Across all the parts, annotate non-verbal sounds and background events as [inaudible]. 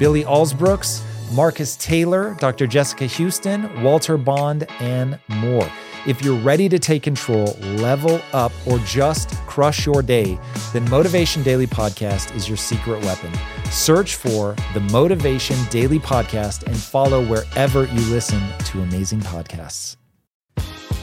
Billy Alsbrooks, Marcus Taylor, Dr. Jessica Houston, Walter Bond, and more. If you're ready to take control, level up, or just crush your day, then Motivation Daily Podcast is your secret weapon. Search for the Motivation Daily Podcast and follow wherever you listen to amazing podcasts.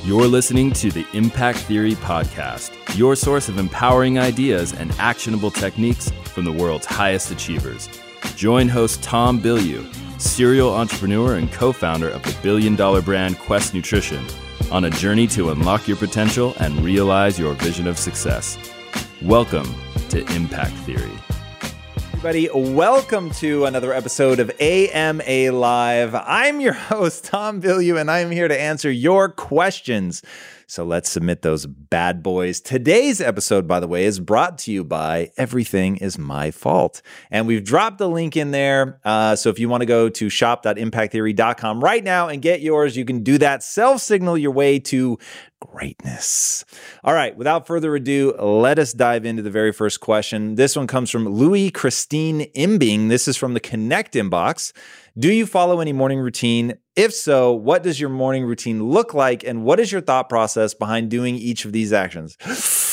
You're listening to the Impact Theory Podcast, your source of empowering ideas and actionable techniques from the world's highest achievers. Join host Tom Bilyeu, serial entrepreneur and co founder of the billion dollar brand Quest Nutrition, on a journey to unlock your potential and realize your vision of success. Welcome to Impact Theory everybody. Welcome to another episode of AMA Live. I'm your [laughs] host, Tom Bilyeu, and I'm here to answer your questions. So let's submit those bad boys. Today's episode, by the way, is brought to you by Everything is My Fault. And we've dropped the link in there. Uh, so if you want to go to shop.impacttheory.com right now and get yours, you can do that. Self signal your way to greatness. All right, without further ado, let us dive into the very first question. This one comes from Louis Christine Imbing. This is from the Connect inbox. Do you follow any morning routine? If so, what does your morning routine look like? And what is your thought process behind doing each of these actions? [gasps]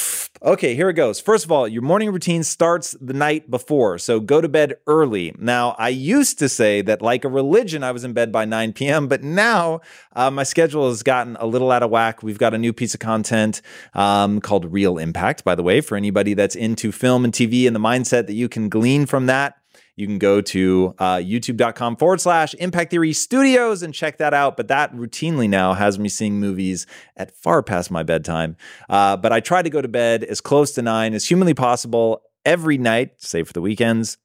Okay, here it goes. First of all, your morning routine starts the night before. So go to bed early. Now, I used to say that, like a religion, I was in bed by 9 p.m., but now uh, my schedule has gotten a little out of whack. We've got a new piece of content um, called Real Impact, by the way, for anybody that's into film and TV and the mindset that you can glean from that you can go to uh, youtube.com forward slash impact theory studios and check that out. But that routinely now has me seeing movies at far past my bedtime. Uh, but I try to go to bed as close to nine as humanly possible every night, save for the weekends.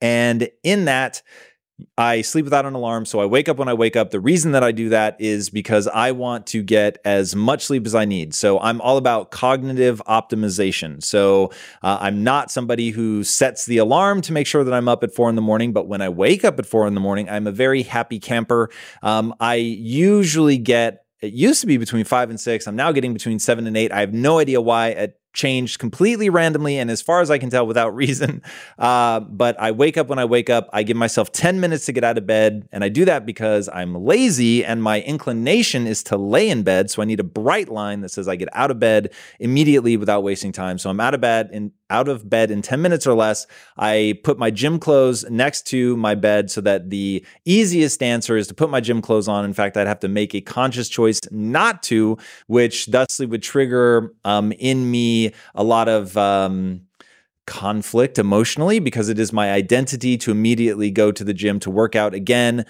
And in that, I sleep without an alarm, so I wake up when I wake up. The reason that I do that is because I want to get as much sleep as I need. So I'm all about cognitive optimization. So uh, I'm not somebody who sets the alarm to make sure that I'm up at four in the morning, but when I wake up at four in the morning, I'm a very happy camper. Um, I usually get it used to be between five and six. I'm now getting between seven and eight. I have no idea why. At changed completely randomly and as far as I can tell without [laughs] reason. Uh, but I wake up when I wake up. I give myself 10 minutes to get out of bed. And I do that because I'm lazy and my inclination is to lay in bed. So I need a bright line that says I get out of bed immediately without wasting time. So I'm out of bed in out of bed in 10 minutes or less. I put my gym clothes next to my bed so that the easiest answer is to put my gym clothes on. In fact, I'd have to make a conscious choice not to, which thusly would trigger um, in me a lot of um, conflict emotionally because it is my identity to immediately go to the gym to work out again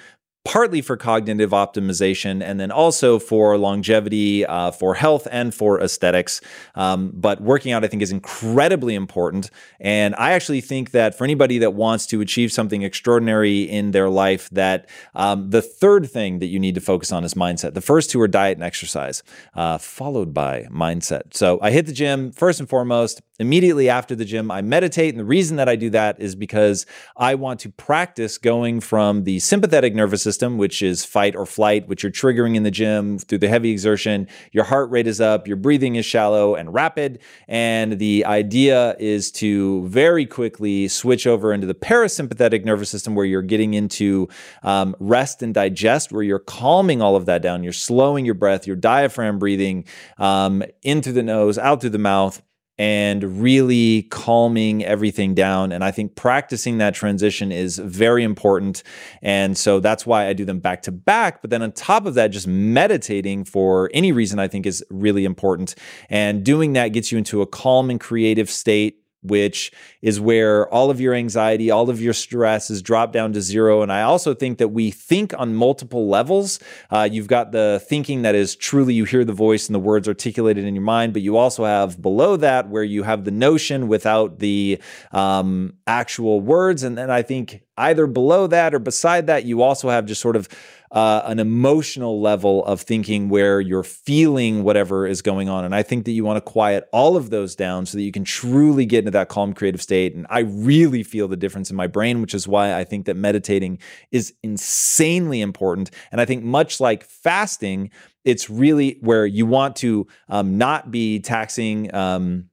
partly for cognitive optimization and then also for longevity, uh, for health, and for aesthetics. Um, but working out, I think, is incredibly important. And I actually think that for anybody that wants to achieve something extraordinary in their life, that um, the third thing that you need to focus on is mindset. The first two are diet and exercise, uh, followed by mindset. So I hit the gym first and foremost. Immediately after the gym, I meditate. And the reason that I do that is because I want to practice going from the sympathetic nervous system, which is fight or flight, which you're triggering in the gym through the heavy exertion. Your heart rate is up, your breathing is shallow and rapid. And the idea is to very quickly switch over into the parasympathetic nervous system where you're getting into um, rest and digest, where you're calming all of that down. You're slowing your breath, your diaphragm breathing um, in through the nose, out through the mouth and really calming everything down. And I think practicing that transition is very important. And so that's why I do them back to back. But then on top of that, just meditating for any reason I think is really important. And doing that gets you into a calm and creative state which is where all of your anxiety, all of your stress is dropped down to zero. And I also think that we think on multiple levels. Uh, you've got the thinking that is truly you hear the voice and the words articulated in your mind, but you also have below that where you have the notion without the um, actual words. And then I think either below that or beside that, you also have just sort of uh, an emotional level of thinking where you're feeling whatever is going on. And I think that you want to quiet all of those down so that you can truly get into that calm creative state. And I really feel the difference in my brain, which is why I think that meditating is insanely important. And I think much like fasting, it's really where you want to um, not be taxing um,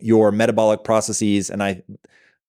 your metabolic processes. And I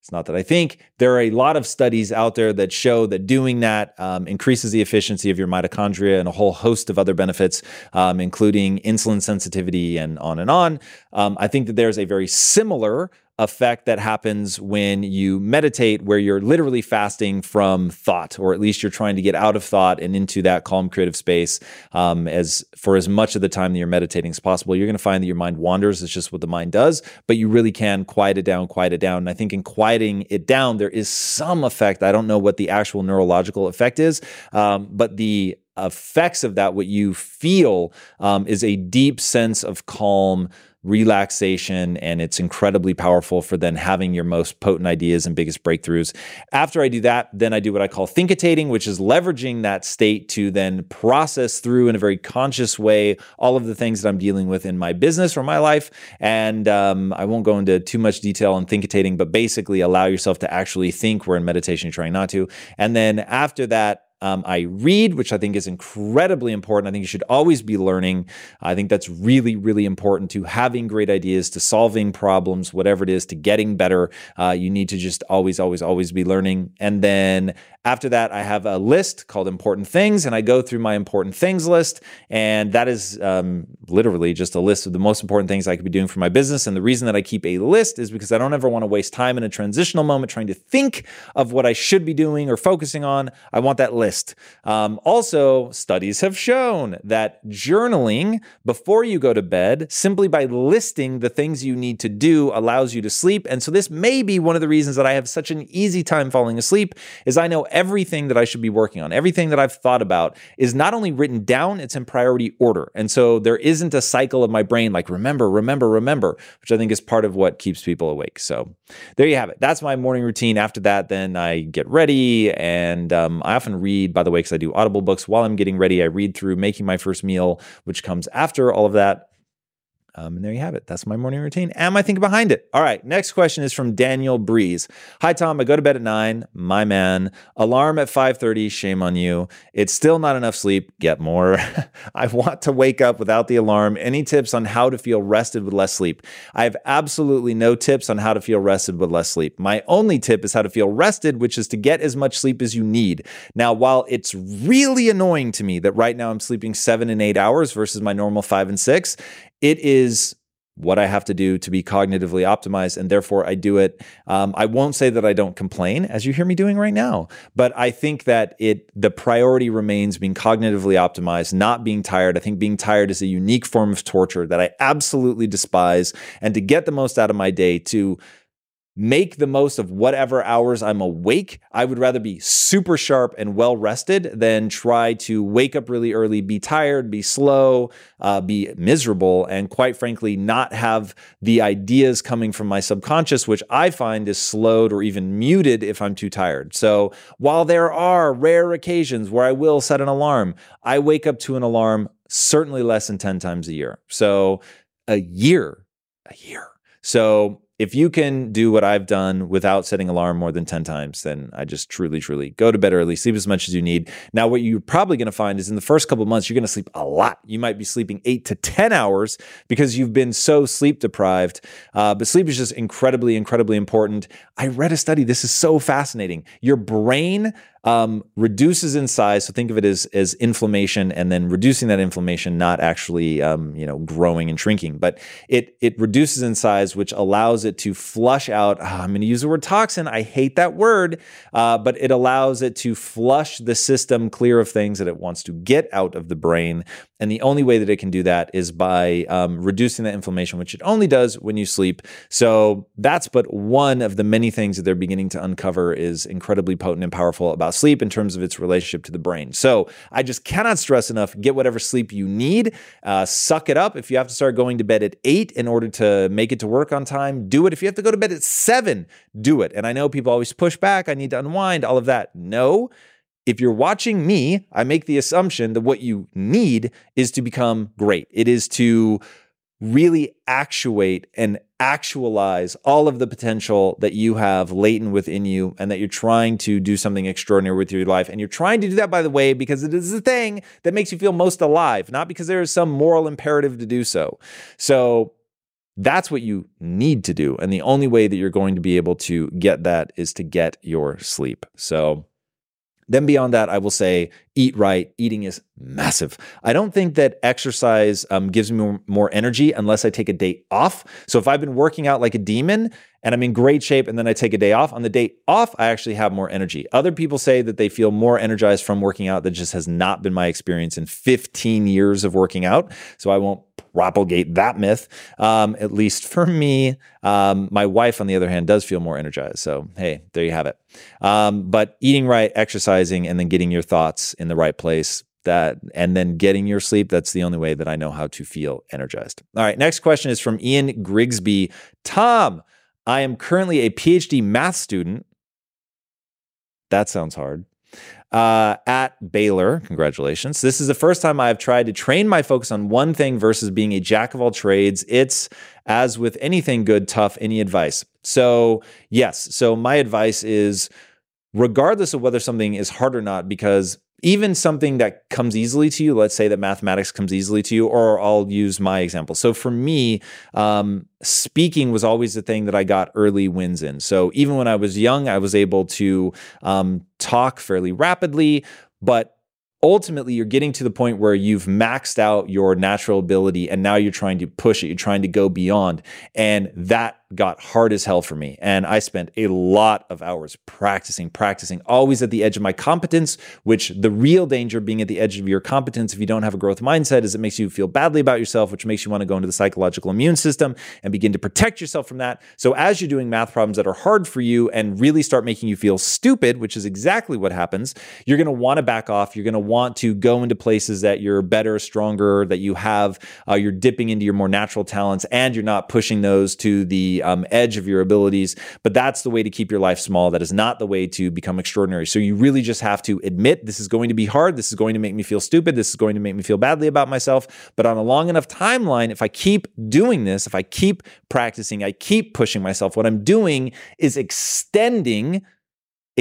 it's not that I think. There are a lot of studies out there that show that doing that um, increases the efficiency of your mitochondria and a whole host of other benefits, um, including insulin sensitivity and on and on. Um, I think that there's a very similar effect that happens when you meditate, where you're literally fasting from thought, or at least you're trying to get out of thought and into that calm creative space um, as for as much of the time that you're meditating as possible. You're going to find that your mind wanders. It's just what the mind does, but you really can quiet it down, quiet it down. And I think in quieting it down, there is some effect. I don't know what the actual neurological effect is, um, but the effects of that, what you feel, um, is a deep sense of calm relaxation, and it's incredibly powerful for then having your most potent ideas and biggest breakthroughs. After I do that, then I do what I call thinkitating, which is leveraging that state to then process through in a very conscious way all of the things that I'm dealing with in my business or my life. And um, I won't go into too much detail on thinkitating, but basically allow yourself to actually think. We're in meditation, trying not to. And then after that, um, I read, which I think is incredibly important. I think you should always be learning. I think that's really, really important to having great ideas, to solving problems, whatever it is, to getting better. Uh, you need to just always, always, always be learning. And then after that, I have a list called important things, and I go through my important things list. And that is um, literally just a list of the most important things I could be doing for my business. And the reason that I keep a list is because I don't ever want to waste time in a transitional moment trying to think of what I should be doing or focusing on. I want that list. Um, also, studies have shown that journaling before you go to bed, simply by listing the things you need to do, allows you to sleep. And so, this may be one of the reasons that I have such an easy time falling asleep, is I know everything that I should be working on, everything that I've thought about is not only written down, it's in priority order. And so there isn't a cycle of my brain like remember, remember, remember, which I think is part of what keeps people awake. So there you have it. That's my morning routine. After that, then I get ready and um, I often read, by the way, because I do Audible books while I'm getting ready. I read through making my first meal, which comes after all of that. Um, and there you have it. That's my morning routine and my thinking behind it. All right. Next question is from Daniel Breeze. Hi, Tom. I go to bed at nine. My man. Alarm at 5:30. Shame on you. It's still not enough sleep. Get more. [laughs] I want to wake up without the alarm. Any tips on how to feel rested with less sleep? I have absolutely no tips on how to feel rested with less sleep. My only tip is how to feel rested, which is to get as much sleep as you need. Now, while it's really annoying to me that right now I'm sleeping seven and eight hours versus my normal five and six, it is what I have to do to be cognitively optimized, and therefore I do it. Um, I won't say that I don't complain, as you hear me doing right now, but I think that it the priority remains being cognitively optimized, not being tired. I think being tired is a unique form of torture that I absolutely despise, and to get the most out of my day, to make the most of whatever hours I'm awake. I would rather be super sharp and well rested than try to wake up really early, be tired, be slow, uh, be miserable, and quite frankly, not have the ideas coming from my subconscious, which I find is slowed or even muted if I'm too tired. So while there are rare occasions where I will set an alarm, I wake up to an alarm certainly less than 10 times a year. So a year, a year. So if you can do what I've done without setting alarm more than 10 times, then I just truly, truly go to bed early, sleep as much as you need. Now, what you're probably going to find is in the first couple months, you're going to sleep a lot. You might be sleeping eight to 10 hours because you've been so sleep deprived. Uh, but sleep is just incredibly, incredibly important. I read a study. This is so fascinating. Your brain um, reduces in size. So think of it as as inflammation, and then reducing that inflammation, not actually um, you know growing and shrinking, but it it reduces in size, which allows it to flush out. Oh, I'm going to use the word toxin. I hate that word, uh, but it allows it to flush the system clear of things that it wants to get out of the brain. And the only way that it can do that is by um, reducing that inflammation, which it only does when you sleep. So that's but one of the many things that they're beginning to uncover is incredibly potent and powerful about sleep in terms of its relationship to the brain. So I just cannot stress enough get whatever sleep you need, uh, suck it up. If you have to start going to bed at eight in order to make it to work on time, do it. If you have to go to bed at seven, do it. And I know people always push back, I need to unwind, all of that. No if you're watching me, I make the assumption that what you need is to become great. It is to really actuate and actualize all of the potential that you have latent within you and that you're trying to do something extraordinary with your life. And you're trying to do that, by the way, because it is the thing that makes you feel most alive, not because there is some moral imperative to do so. So, that's what you need to do. And the only way that you're going to be able to get that is to get your sleep. So, then beyond that, I will say eat right. Eating is massive. I don't think that exercise um, gives me more, more energy unless I take a day off. So if I've been working out like a demon and I'm in great shape and then I take a day off, on the day off, I actually have more energy. Other people say that they feel more energized from working out. That just has not been my experience in 15 years of working out. So I won't propagate that myth. Um, at least for me, um, my wife, on the other hand, does feel more energized. So, hey, there you have it. Um, but eating right, exercising, and then getting your thoughts in the right place. That and then getting your sleep. That's the only way that I know how to feel energized. All right. Next question is from Ian Grigsby. Tom, I am currently a PhD math student. That sounds hard uh, at Baylor. Congratulations. This is the first time I've tried to train my focus on one thing versus being a jack of all trades. It's as with anything good, tough. Any advice? So, yes. So, my advice is regardless of whether something is hard or not, because even something that comes easily to you, let's say that mathematics comes easily to you, or I'll use my example. So for me, um, speaking was always the thing that I got early wins in. So even when I was young, I was able to um, talk fairly rapidly, but ultimately you're getting to the point where you've maxed out your natural ability and now you're trying to push it you're trying to go beyond and that got hard as hell for me. And I spent a lot of hours practicing, practicing, always at the edge of my competence, which the real danger being at the edge of your competence if you don't have a growth mindset is it makes you feel badly about yourself, which makes you want to go into the psychological immune system and begin to protect yourself from that. So as you're doing math problems that are hard for you and really start making you feel stupid, which is exactly what happens, you're going to want to back off. You're going to want to go into places that you're better, stronger, that you have, uh, you're dipping into your more natural talents and you're not pushing those to the um, edge of your abilities. But that's the way to keep your life small. That is not the way to become extraordinary. So you really just have to admit this is going to be hard. This is going to make me feel stupid. This is going to make me feel badly about myself. But on a long enough timeline, if I keep doing this, if I keep practicing, I keep pushing myself, what I'm doing is extending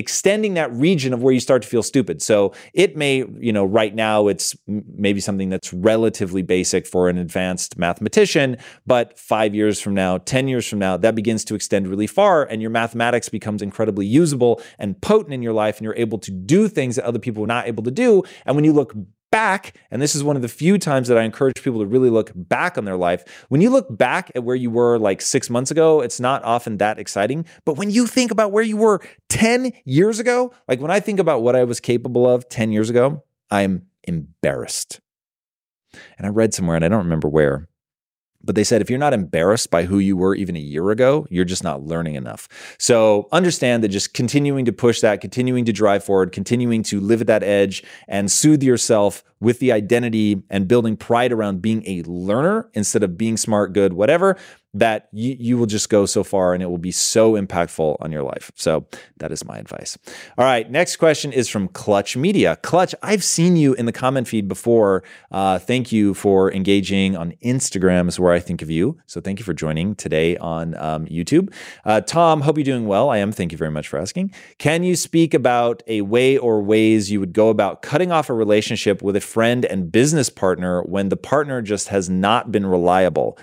extending that region of where you start to feel stupid. So it may, you know, right now it's maybe something that's relatively basic for an advanced mathematician, but 5 years from now, 10 years from now, that begins to extend really far and your mathematics becomes incredibly usable and potent in your life and you're able to do things that other people are not able to do. And when you look back, and this is one of the few times that I encourage people to really look back on their life. When you look back at where you were like six months ago, it's not often that exciting. But when you think about where you were 10 years ago, like when I think about what I was capable of 10 years ago, I'm embarrassed. And I read somewhere, and I don't remember where, but they said if you're not embarrassed by who you were even a year ago, you're just not learning enough. So understand that just continuing to push that, continuing to drive forward, continuing to live at that edge and soothe yourself with the identity and building pride around being a learner instead of being smart, good, whatever, that you, you will just go so far and it will be so impactful on your life. So that is my advice. All right. Next question is from Clutch Media. Clutch, I've seen you in the comment feed before. Uh, thank you for engaging on Instagram, is where I think of you. So thank you for joining today on um, YouTube. Uh, Tom, hope you're doing well. I am. Thank you very much for asking. Can you speak about a way or ways you would go about cutting off a relationship with a friend and business partner when the partner just has not been reliable?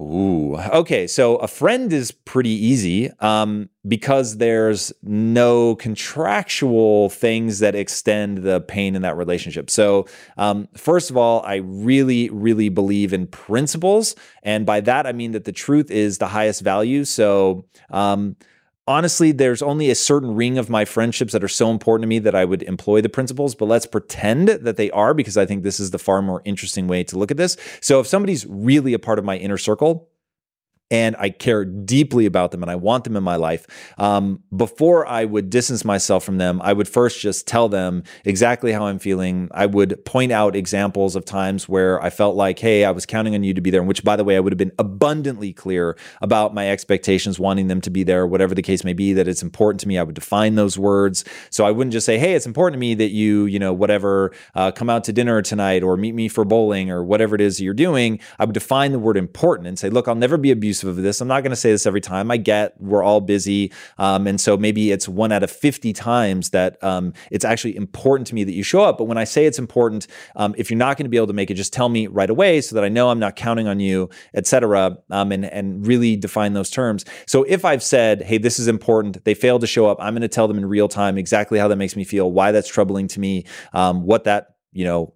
Ooh, okay. So a friend is pretty easy um, because there's no contractual things that extend the pain in that relationship. So, um, first of all, I really, really believe in principles. And by that, I mean that the truth is the highest value. So, um, honestly, there's only a certain ring of my friendships that are so important to me that I would employ the principles, but let's pretend that they are because I think this is the far more interesting way to look at this. So if somebody's really a part of my inner circle, and I care deeply about them and I want them in my life. Um, before I would distance myself from them, I would first just tell them exactly how I'm feeling. I would point out examples of times where I felt like, hey, I was counting on you to be there, which, by the way, I would have been abundantly clear about my expectations, wanting them to be there, whatever the case may be, that it's important to me. I would define those words. So I wouldn't just say, hey, it's important to me that you, you know, whatever, uh, come out to dinner tonight or meet me for bowling or whatever it is you're doing. I would define the word important and say, look, I'll never be abusive abusive of this. I'm not going to say this every time. I get we're all busy. Um, and so maybe it's one out of 50 times that um, it's actually important to me that you show up. But when I say it's important, um, if you're not going to be able to make it, just tell me right away so that I know I'm not counting on you, et cetera, um, and, and really define those terms. So if I've said, hey, this is important, they fail to show up, I'm going to tell them in real time exactly how that makes me feel, why that's troubling to me, um, what that you know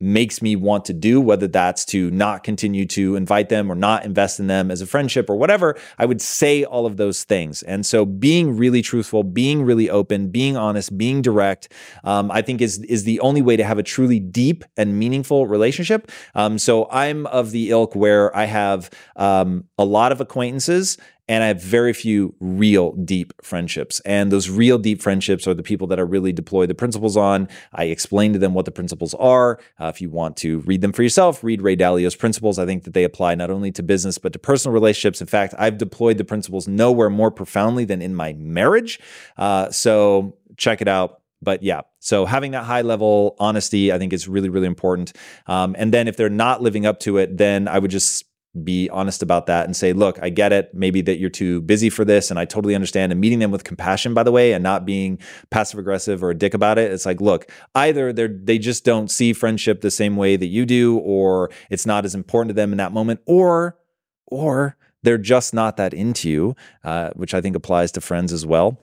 makes me want to do, whether that's to not continue to invite them or not invest in them as a friendship or whatever, I would say all of those things. And so being really truthful, being really open, being honest, being direct, um, I think is is the only way to have a truly deep and meaningful relationship. Um, so I'm of the ilk where I have um, a lot of acquaintances and I have very few real deep friendships. And those real deep friendships are the people that I really deploy the principles on. I explain to them what the principles are. Uh, if you want to read them for yourself, read Ray Dalio's principles. I think that they apply not only to business, but to personal relationships. In fact, I've deployed the principles nowhere more profoundly than in my marriage. Uh, so check it out but yeah so having that high level honesty i think is really really important um, and then if they're not living up to it then i would just be honest about that and say, look, I get it. Maybe that you're too busy for this. And I totally understand. And meeting them with compassion, by the way, and not being passive aggressive or a dick about it. It's like, look, either they're, they just don't see friendship the same way that you do, or it's not as important to them in that moment, or, or they're just not that into you, uh, which I think applies to friends as well.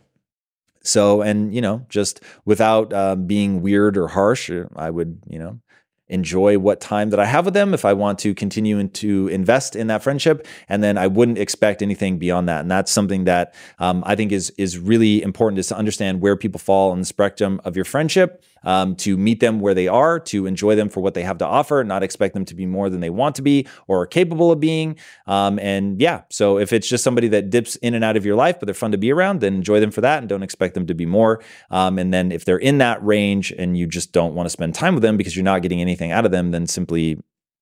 So, and, you know, just without uh, being weird or harsh, I would, you know, enjoy what time that I have with them if I want to continue to invest in that friendship. And then I wouldn't expect anything beyond that. And that's something that um, I think is is really important is to understand where people fall on the spectrum of your friendship um, to meet them where they are, to enjoy them for what they have to offer, not expect them to be more than they want to be or are capable of being. Um, and yeah, so if it's just somebody that dips in and out of your life, but they're fun to be around, then enjoy them for that and don't expect them to be more. Um, and then if they're in that range and you just don't want to spend time with them because you're not getting anything out of them, then simply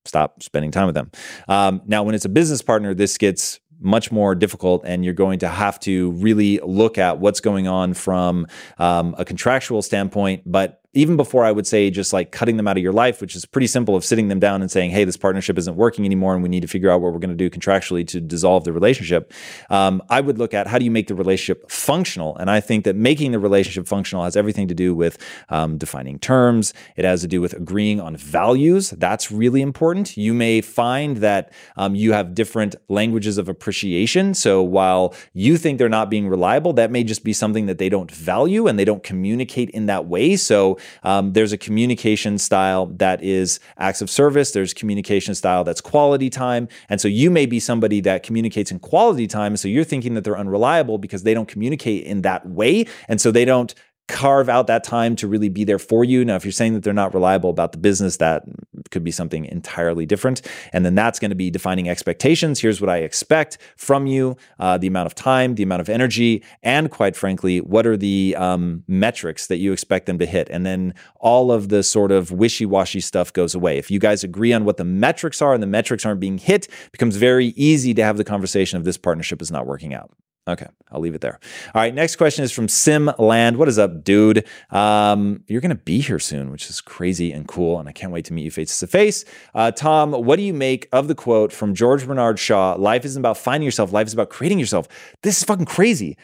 stop spending time with them. Um, now, when it's a business partner, this gets much more difficult, and you're going to have to really look at what's going on from um, a contractual standpoint, but even before I would say just like cutting them out of your life, which is pretty simple of sitting them down and saying, hey, this partnership isn't working anymore and we need to figure out what we're going to do contractually to dissolve the relationship. Um, I would look at how do you make the relationship functional? And I think that making the relationship functional has everything to do with um, defining terms, it has to do with agreeing on values. That's really important. You may find that um, you have different languages of appreciation. So while you think they're not being reliable, that may just be something that they don't value and they don't communicate in that way. So um, there's a communication style that is acts of service. There's communication style that's quality time. And so you may be somebody that communicates in quality time. So you're thinking that they're unreliable because they don't communicate in that way. And so they don't carve out that time to really be there for you. Now, if you're saying that they're not reliable about the business, that could be something entirely different. And then that's going to be defining expectations. Here's what I expect from you uh, the amount of time, the amount of energy, and quite frankly, what are the um, metrics that you expect them to hit? And then all of the sort of wishy washy stuff goes away. If you guys agree on what the metrics are and the metrics aren't being hit, becomes very easy to have the conversation of this partnership is not working out. Okay, I'll leave it there. All right, next question is from Sim Land. What is up, dude? Um, you're going to be here soon, which is crazy and cool, and I can't wait to meet you face to face. Uh, Tom, what do you make of the quote from George Bernard Shaw? Life isn't about finding yourself; life is about creating yourself. This is fucking crazy.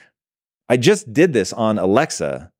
I just did this on Alexa.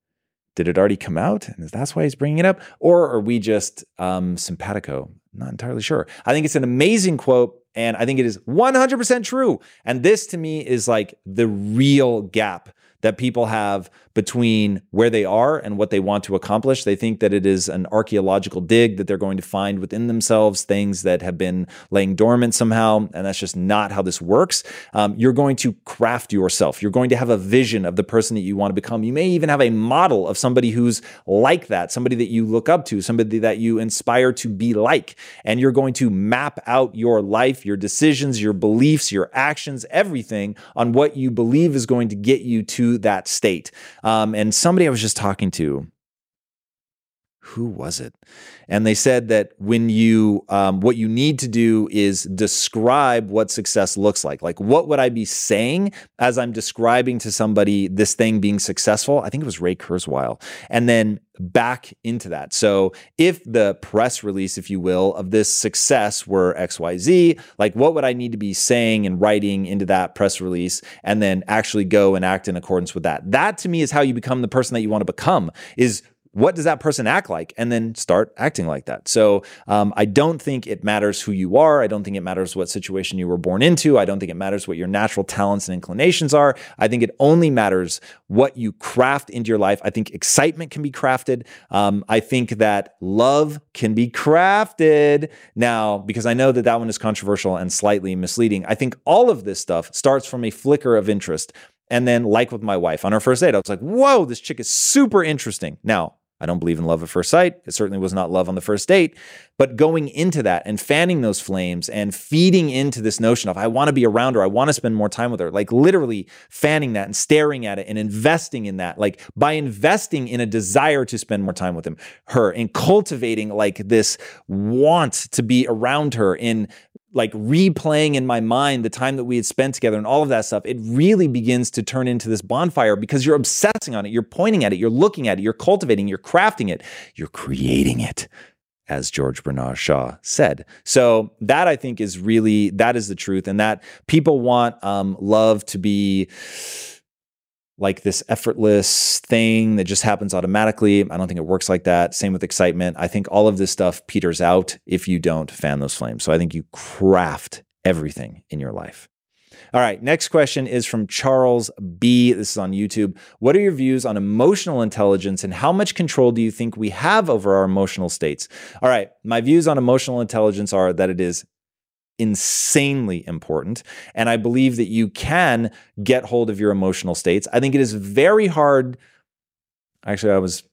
Did it already come out? And that's why he's bringing it up, or are we just um, simpatico? Not entirely sure. I think it's an amazing quote And I think it is 100% true. And this to me is like the real gap that people have between where they are and what they want to accomplish. They think that it is an archaeological dig that they're going to find within themselves things that have been laying dormant somehow. And that's just not how this works. Um, you're going to craft yourself. You're going to have a vision of the person that you want to become. You may even have a model of somebody who's like that, somebody that you look up to, somebody that you inspire to be like. And you're going to map out your life, your decisions, your beliefs, your actions, everything on what you believe is going to get you to that state. Um, and somebody I was just talking to, who was it? And they said that when you, um, what you need to do is describe what success looks like. Like, what would I be saying as I'm describing to somebody this thing being successful? I think it was Ray Kurzweil. And then back into that. So, if the press release, if you will, of this success were XYZ, like what would I need to be saying and writing into that press release and then actually go and act in accordance with that? That to me is how you become the person that you want to become is what does that person act like? And then start acting like that. So um, i don't think it matters who you are. I don't think it matters what situation you were born into. I don't think it matters what your natural talents and inclinations are. I think it only matters what you craft into your life. I think excitement can be crafted. Um, i think that love can be crafted. Now because i know that that one is controversial and slightly misleading i think all of this stuff starts from a flicker of interest. And then, like with my wife on our first date, I was like, whoa, this chick is super interesting. Now, I don't believe in love at first sight. It certainly was not love on the first date. But going into that and fanning those flames and feeding into this notion of, I want to be around her, I want to spend more time with her, like literally fanning that and staring at it and investing in that, like by investing in a desire to spend more time with him, her, and cultivating like this want to be around her, in like replaying in my mind the time that we had spent together and all of that stuff, it really begins to turn into this bonfire because you're obsessing on it, you're pointing at it, you're looking at it, you're cultivating, you're crafting it, you're creating it. As George Bernard Shaw said. So, that I think is really, that is the truth. And that people want um, love to be like this effortless thing that just happens automatically. I don't think it works like that. Same with excitement. I think all of this stuff peters out if you don't fan those flames. So I think you craft everything in your life. All right, next question is from Charles B. This is on YouTube. What are your views on emotional intelligence and how much control do you think we have over our emotional states? All right, my views on emotional intelligence are that it is insanely important. And I believe that you can get hold of your emotional states. I think it is very hard. Actually, I was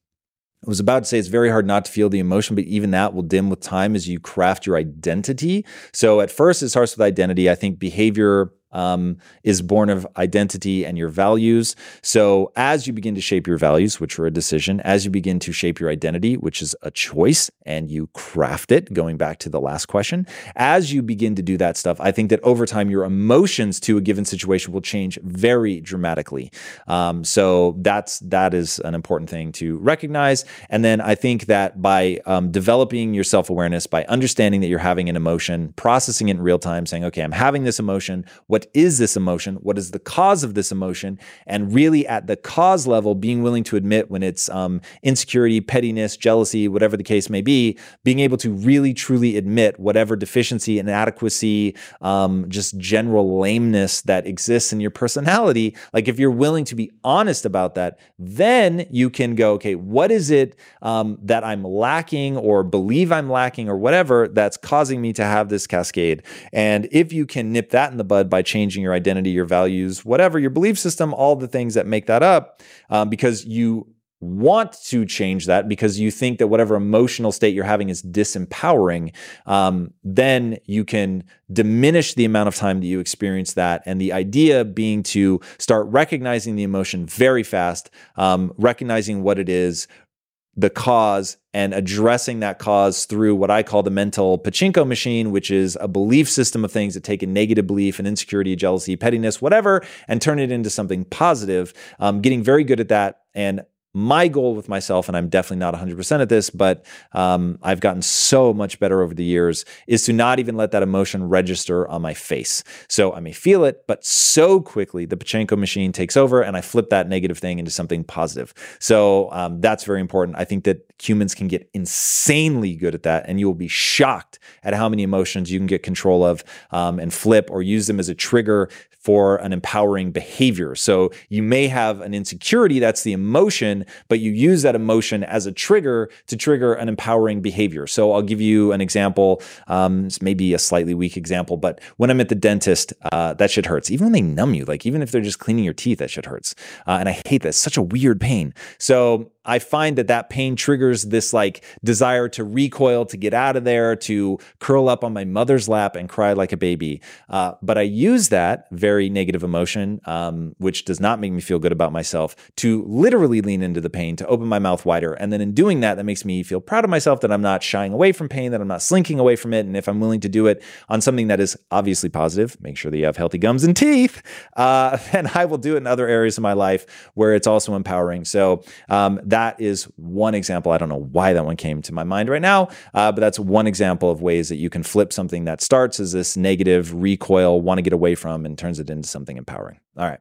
I was about to say it's very hard not to feel the emotion, but even that will dim with time as you craft your identity. So at first, it starts with identity. I think behavior um, is born of identity and your values. So, as you begin to shape your values, which are a decision, as you begin to shape your identity, which is a choice, and you craft it, going back to the last question, as you begin to do that stuff, I think that over time, your emotions to a given situation will change very dramatically. Um, so, that's that is an important thing to recognize. And then I think that by um, developing your self awareness, by understanding that you're having an emotion, processing it in real time, saying, okay, I'm having this emotion. What is this emotion? What is the cause of this emotion? And really, at the cause level, being willing to admit when it's um, insecurity, pettiness, jealousy, whatever the case may be, being able to really truly admit whatever deficiency, inadequacy, um, just general lameness that exists in your personality. Like, if you're willing to be honest about that, then you can go, okay, what is it um, that I'm lacking or believe I'm lacking or whatever that's causing me to have this cascade? And if you can nip that in the bud by changing your identity, your values, whatever, your belief system, all the things that make that up, um, because you want to change that because you think that whatever emotional state you're having is disempowering, um, then you can diminish the amount of time that you experience that. And the idea being to start recognizing the emotion very fast, um, recognizing what it is, the cause and addressing that cause through what I call the mental pachinko machine, which is a belief system of things that take a negative belief, an insecurity, jealousy, pettiness, whatever, and turn it into something positive. Um, getting very good at that and my goal with myself, and I'm definitely not 100% at this, but um, I've gotten so much better over the years, is to not even let that emotion register on my face. So I may feel it, but so quickly the Pachinko machine takes over and I flip that negative thing into something positive. So um, that's very important. I think that Humans can get insanely good at that, and you will be shocked at how many emotions you can get control of um, and flip or use them as a trigger for an empowering behavior. So you may have an insecurity, that's the emotion, but you use that emotion as a trigger to trigger an empowering behavior. So I'll give you an example. Um, maybe a slightly weak example, but when I'm at the dentist, uh, that shit hurts. Even when they numb you, like even if they're just cleaning your teeth, that shit hurts. Uh, and I hate that. It's such a weird pain. So I find that that pain triggers this like desire to recoil, to get out of there, to curl up on my mother's lap and cry like a baby. Uh, but I use that very negative emotion, um, which does not make me feel good about myself, to literally lean into the pain, to open my mouth wider. And then in doing that, that makes me feel proud of myself that I'm not shying away from pain, that I'm not slinking away from it. And if I'm willing to do it on something that is obviously positive, make sure that you have healthy gums and teeth, uh, [laughs] then I will do it in other areas of my life where it's also empowering. So um, that is one example. I don't know why that one came to my mind right now, uh, but that's one example of ways that you can flip something that starts as this negative recoil, want to get away from, and turns it into something empowering. All right.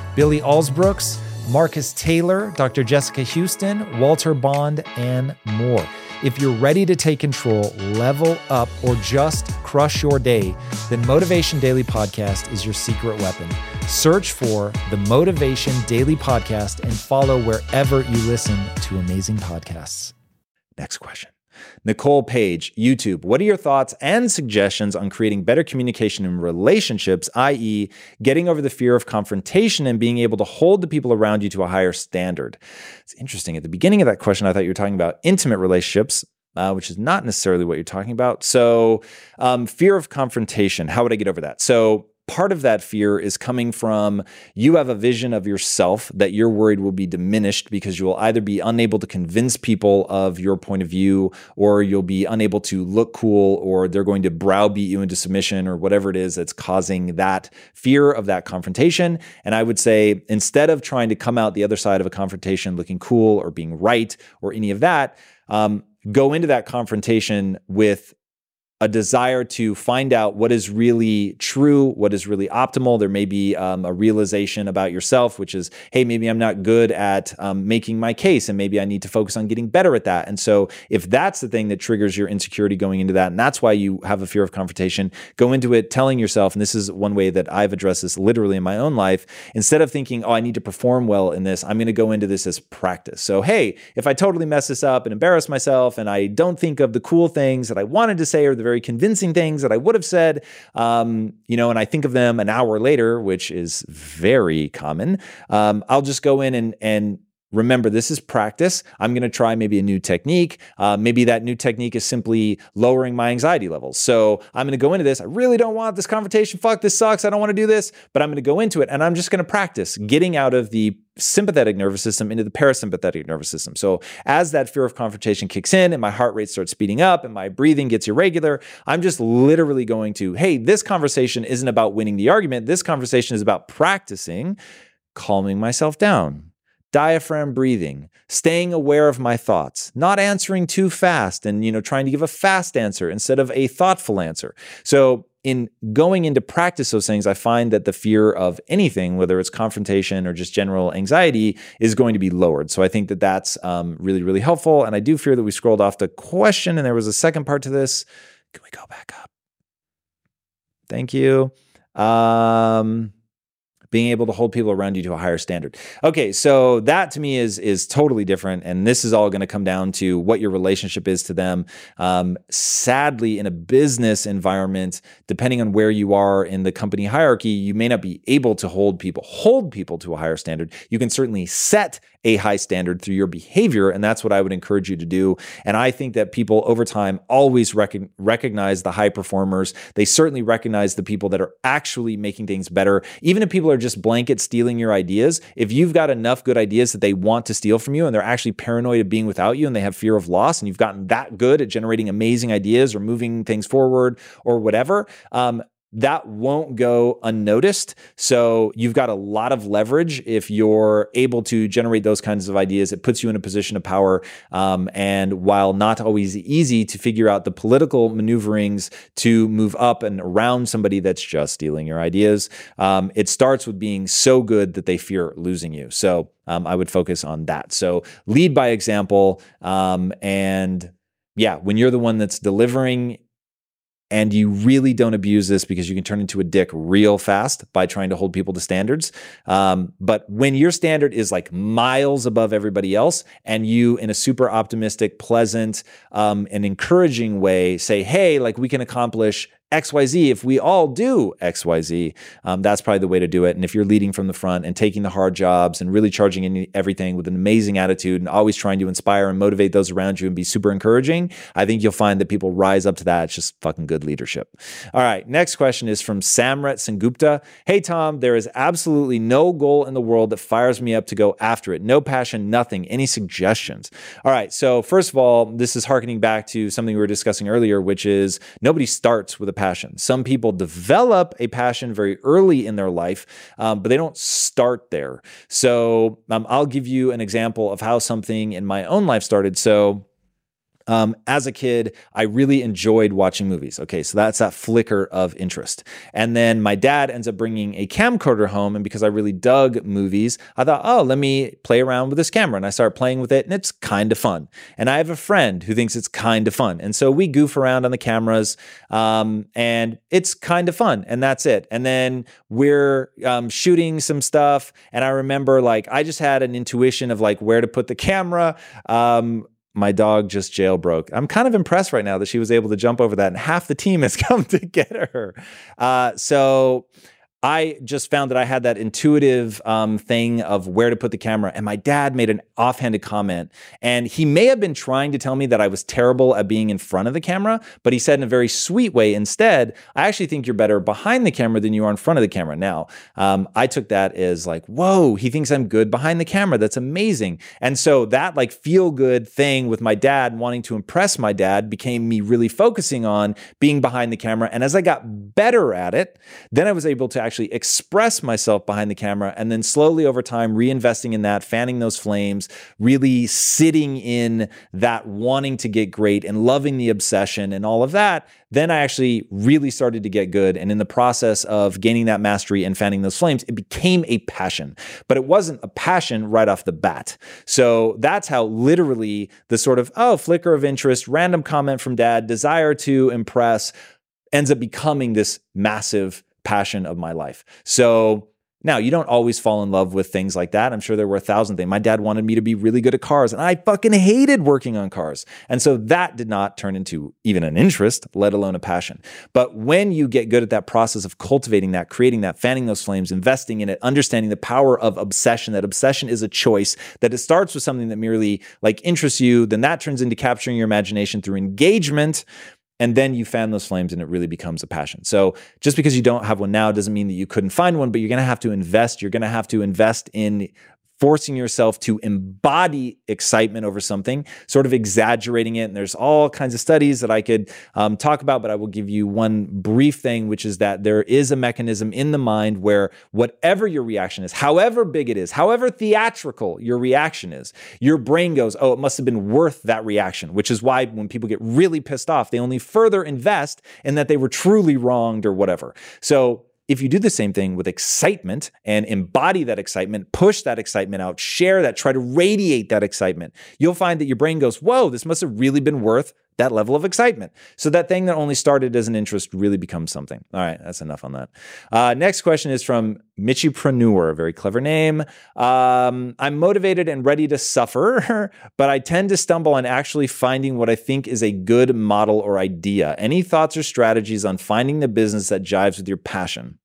Billy Alsbrooks, Marcus Taylor, Dr. Jessica Houston, Walter Bond, and more. If you're ready to take control, level up, or just crush your day, then Motivation Daily Podcast is your secret weapon. Search for the Motivation Daily Podcast and follow wherever you listen to amazing podcasts. Next question. Nicole Page, YouTube. What are your thoughts and suggestions on creating better communication in relationships, i.e., getting over the fear of confrontation and being able to hold the people around you to a higher standard? It's interesting. At the beginning of that question, I thought you were talking about intimate relationships. Uh, which is not necessarily what you're talking about. So, um, fear of confrontation. How would I get over that? So, part of that fear is coming from you have a vision of yourself that you're worried will be diminished because you will either be unable to convince people of your point of view or you'll be unable to look cool or they're going to browbeat you into submission or whatever it is that's causing that fear of that confrontation. And I would say instead of trying to come out the other side of a confrontation looking cool or being right or any of that, um, go into that confrontation with a desire to find out what is really true, what is really optimal. There may be um, a realization about yourself, which is, hey, maybe I'm not good at um, making my case, and maybe I need to focus on getting better at that. And so, if that's the thing that triggers your insecurity going into that, and that's why you have a fear of confrontation, go into it telling yourself, and this is one way that I've addressed this literally in my own life, instead of thinking, oh, I need to perform well in this, I'm going to go into this as practice. So, hey, if I totally mess this up and embarrass myself, and I don't think of the cool things that I wanted to say or the very convincing things that I would have said, um, you know, and I think of them an hour later, which is very common. Um, I'll just go in and and Remember, this is practice. I'm going to try maybe a new technique. Uh, maybe that new technique is simply lowering my anxiety levels. So I'm going to go into this. I really don't want this confrontation. Fuck, this sucks. I don't want to do this, but I'm going to go into it and I'm just going to practice getting out of the sympathetic nervous system into the parasympathetic nervous system. So as that fear of confrontation kicks in and my heart rate starts speeding up and my breathing gets irregular, I'm just literally going to, hey, this conversation isn't about winning the argument. This conversation is about practicing calming myself down diaphragm breathing, staying aware of my thoughts, not answering too fast and you know trying to give a fast answer instead of a thoughtful answer. So in going into practice those things, I find that the fear of anything, whether it's confrontation or just general anxiety, is going to be lowered. So I think that that's um, really, really helpful. And I do fear that we scrolled off the question and there was a second part to this. Can we go back up? Thank you. Um, being able to hold people around you to a higher standard. Okay, so that to me is is totally different, and this is all going to come down to what your relationship is to them. Um, sadly, in a business environment, depending on where you are in the company hierarchy, you may not be able to hold people hold people to a higher standard. You can certainly set a high standard through your behavior. And that's what I would encourage you to do. And I think that people over time always rec- recognize the high performers. They certainly recognize the people that are actually making things better. Even if people are just blanket stealing your ideas, if you've got enough good ideas that they want to steal from you and they're actually paranoid of being without you and they have fear of loss and you've gotten that good at generating amazing ideas or moving things forward or whatever, um, that won't go unnoticed. So you've got a lot of leverage if you're able to generate those kinds of ideas. It puts you in a position of power. Um, and while not always easy to figure out the political maneuverings to move up and around somebody that's just stealing your ideas, um, it starts with being so good that they fear losing you. So um, I would focus on that. So lead by example. Um, and yeah, when you're the one that's delivering and you really don't abuse this because you can turn into a dick real fast by trying to hold people to standards. Um, but when your standard is like miles above everybody else, and you, in a super optimistic, pleasant, um, and encouraging way, say, "Hey, like we can accomplish XYZ, if we all do XYZ, um, that's probably the way to do it. And if you're leading from the front and taking the hard jobs and really charging in everything with an amazing attitude and always trying to inspire and motivate those around you and be super encouraging, I think you'll find that people rise up to that. It's just fucking good leadership. All right, next question is from Samrat Sengupta. Hey, Tom, there is absolutely no goal in the world that fires me up to go after it. No passion, nothing. Any suggestions? All right, so first of all, this is harkening back to something we were discussing earlier, which is nobody starts with a passion. Some people develop a passion very early in their life, um, but they don't start there. So um, I'll give you an example of how something in my own life started. So um, as a kid, I really enjoyed watching movies. Okay, so that's that flicker of interest. And then my dad ends up bringing a camcorder home. And because I really dug movies, I thought, oh, let me play around with this camera. And I start playing with it, and it's kind of fun. And I have a friend who thinks it's kind of fun. And so we goof around on the cameras, um, and it's kind of fun. And that's it. And then we're um, shooting some stuff. And I remember, like, I just had an intuition of like where to put the camera. My dog just jailbroke. I'm kind of impressed right now that she was able to jump over that, and half the team has [laughs] come to get her. Uh, so I just found that I had that intuitive um, thing of where to put the camera. And my dad made an offhanded comment. And he may have been trying to tell me that I was terrible at being in front of the camera, but he said in a very sweet way, instead, I actually think you're better behind the camera than you are in front of the camera. Now, um, I took that as like, whoa, he thinks I'm good behind the camera. That's amazing. And so that like feel good thing with my dad wanting to impress my dad became me really focusing on being behind the camera. And as I got better at it, then I was able to actually express myself behind the camera and then slowly over time reinvesting in that, fanning those flames, really sitting in that wanting to get great and loving the obsession and all of that. Then I actually really started to get good. And in the process of gaining that mastery and fanning those flames, it became a passion. But it wasn't a passion right off the bat. So that's how literally the sort of, oh, flicker of interest, random comment from dad, desire to impress ends up becoming this massive passion of my life. So now, you don't always fall in love with things like that. I'm sure there were a thousand things. My dad wanted me to be really good at cars, and I fucking hated working on cars. And so that did not turn into even an interest, let alone a passion. But when you get good at that process of cultivating that, creating that, fanning those flames, investing in it, understanding the power of obsession, that obsession is a choice, that it starts with something that merely like interests you, then that turns into capturing your imagination through engagement and then you fan those flames and it really becomes a passion. So just because you don't have one now doesn't mean that you couldn't find one, but you're going to have to invest. You're going to have to invest in forcing yourself to embody excitement over something, sort of exaggerating it. And there's all kinds of studies that I could um, talk about, but I will give you one brief thing, which is that there is a mechanism in the mind where whatever your reaction is, however big it is, however theatrical your reaction is, your brain goes, oh, it must have been worth that reaction, which is why when people get really pissed off, they only further invest in that they were truly wronged or whatever. So if you do the same thing with excitement and embody that excitement, push that excitement out, share that, try to radiate that excitement, you'll find that your brain goes, Whoa, this must have really been worth that level of excitement. So that thing that only started as an interest really becomes something. All right, that's enough on that. Uh, next question is from Michipreneur, a very clever name. Um, I'm motivated and ready to suffer, [laughs] but I tend to stumble on actually finding what I think is a good model or idea. Any thoughts or strategies on finding the business that jives with your passion?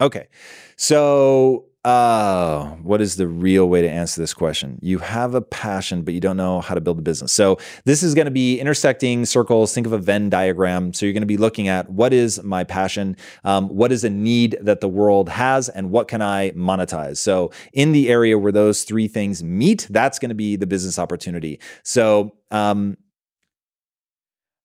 Okay. So, uh, what is the real way to answer this question? You have a passion, but you don't know how to build a business. So, this is going to be intersecting circles. Think of a Venn diagram. So, you're going to be looking at what is my passion? Um, what is a need that the world has? And what can I monetize? So, in the area where those three things meet, that's going to be the business opportunity. So, um,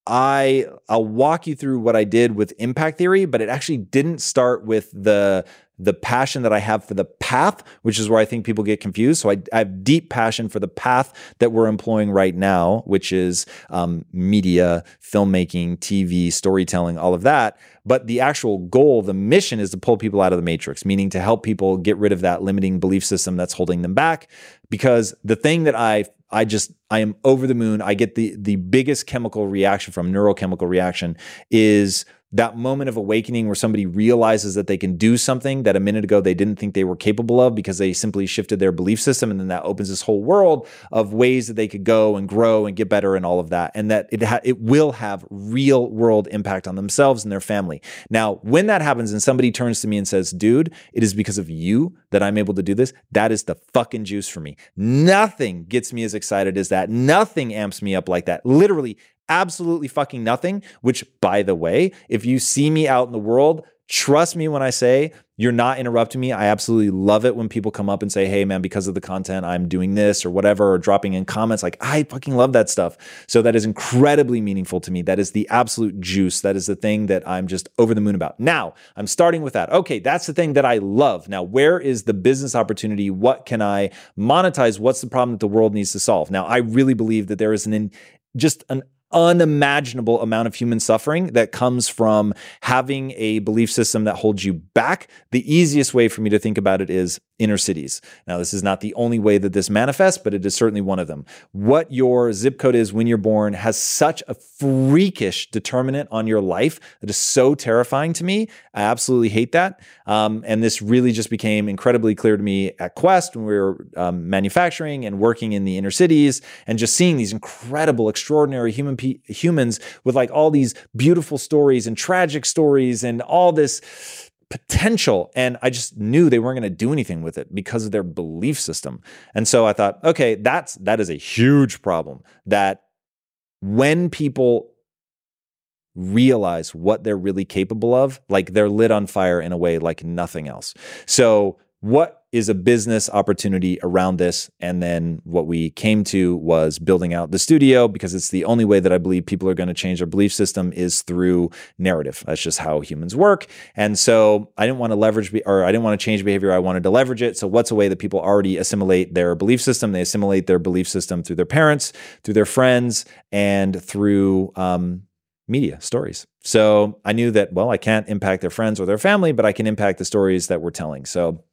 I I'll walk you through what I did with impact theory, but it actually didn't start with the the passion that I have for the path, which is where I think people get confused. So I, I have deep passion for the path that we're employing right now, which is um, media, filmmaking, TV, storytelling, all of that. But the actual goal, the mission is to pull people out of the matrix, meaning to help people get rid of that limiting belief system that's holding them back. Because the thing that I I just I am over the moon. I get the the biggest chemical reaction from neurochemical reaction is that moment of awakening where somebody realizes that they can do something that a minute ago they didn't think they were capable of because they simply shifted their belief system and then that opens this whole world of ways that they could go and grow and get better and all of that and that it ha- it will have real world impact on themselves and their family. Now, when that happens and somebody turns to me and says, "Dude, it is because of you that I'm able to do this." That is the fucking juice for me. Nothing gets me as excited as that. Nothing amps me up like that. Literally absolutely fucking nothing, which, by the way, if you see me out in the world, trust me when I say you're not interrupting me. I absolutely love it when people come up and say, hey, man, because of the content, I'm doing this or whatever, or dropping in comments. Like, I fucking love that stuff. So that is incredibly meaningful to me. That is the absolute juice. That is the thing that I'm just over the moon about. Now, I'm starting with that. Okay, that's the thing that I love. Now, where is the business opportunity? What can I monetize? What's the problem that the world needs to solve? Now, I really believe that there is an just an unimaginable amount of human suffering that comes from having a belief system that holds you back. The easiest way for me to think about it is inner cities. Now, this is not the only way that this manifests, but it is certainly one of them. What your zip code is when you're born has such a freakish determinant on your life that is so terrifying to me. I absolutely hate that. Um, and this really just became incredibly clear to me at Quest when we were um, manufacturing and working in the inner cities and just seeing these incredible, extraordinary human pe- humans with like all these beautiful stories and tragic stories and all this potential. And I just knew they weren't going to do anything with it because of their belief system. And so I thought, okay, that's that is a huge problem that when people realize what they're really capable of, like they're lit on fire in a way like nothing else. So what is a business opportunity around this. And then what we came to was building out the studio because it's the only way that I believe people are going to change their belief system is through narrative. That's just how humans work. And so I didn't want to leverage or I didn't want to change behavior. I wanted to leverage it. So what's a way that people already assimilate their belief system? They assimilate their belief system through their parents, through their friends, and through um, media stories. So I knew that, well, I can't impact their friends or their family, but I can impact the stories that we're telling. So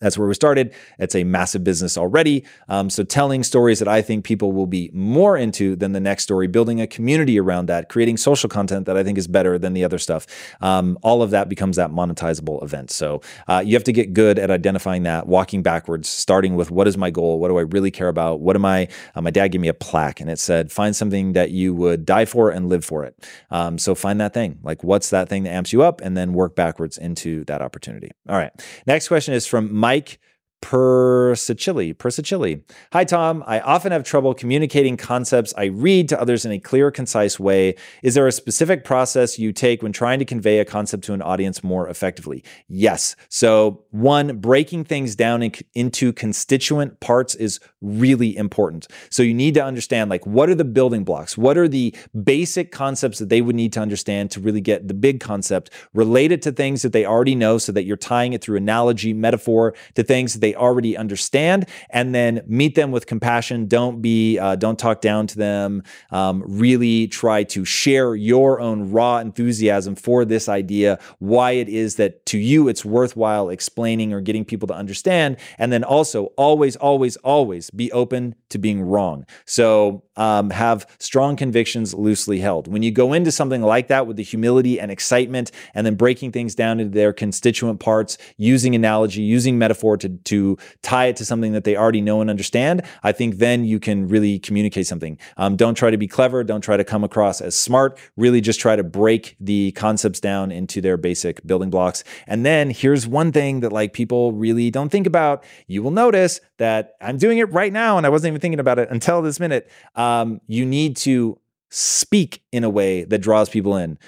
that's where we started. It's a massive business already. Um, so, telling stories that I think people will be more into than the next story, building a community around that, creating social content that I think is better than the other stuff. Um, all of that becomes that monetizable event. So, uh, you have to get good at identifying that, walking backwards, starting with what is my goal? What do I really care about? What am I? Uh, my dad gave me a plaque and it said, find something that you would die for and live for it. Um, so, find that thing. Like, what's that thing that amps you up? And then work backwards into that opportunity. All right. Next question is from Mike Mike Persicili. Persicili. Hi, Tom. I often have trouble communicating concepts I read to others in a clear, concise way. Is there a specific process you take when trying to convey a concept to an audience more effectively? Yes. So, one, breaking things down in, into constituent parts is really important. So, you need to understand like what are the building blocks? What are the basic concepts that they would need to understand to really get the big concept related to things that they already know so that you're tying it through analogy, metaphor to things that they already understand, and then meet them with compassion. Don't be, uh, don't talk down to them. Um, really try to share your own raw enthusiasm for this idea, why it is that to you it's worthwhile explaining or getting people to understand. And then also always, always, always be open to being wrong. So um, have strong convictions loosely held. When you go into something like that with the humility and excitement, and then breaking things down into their constituent parts, using analogy, using metaphor to, to tie it to something that they already know and understand, I think then you can really communicate something. Um, don't try to be clever. Don't try to come across as smart. Really just try to break the concepts down into their basic building blocks. And then here's one thing that like people really don't think about. You will notice that I'm doing it right now, and I wasn't even thinking about it until this minute. Um, you need to speak in a way that draws people in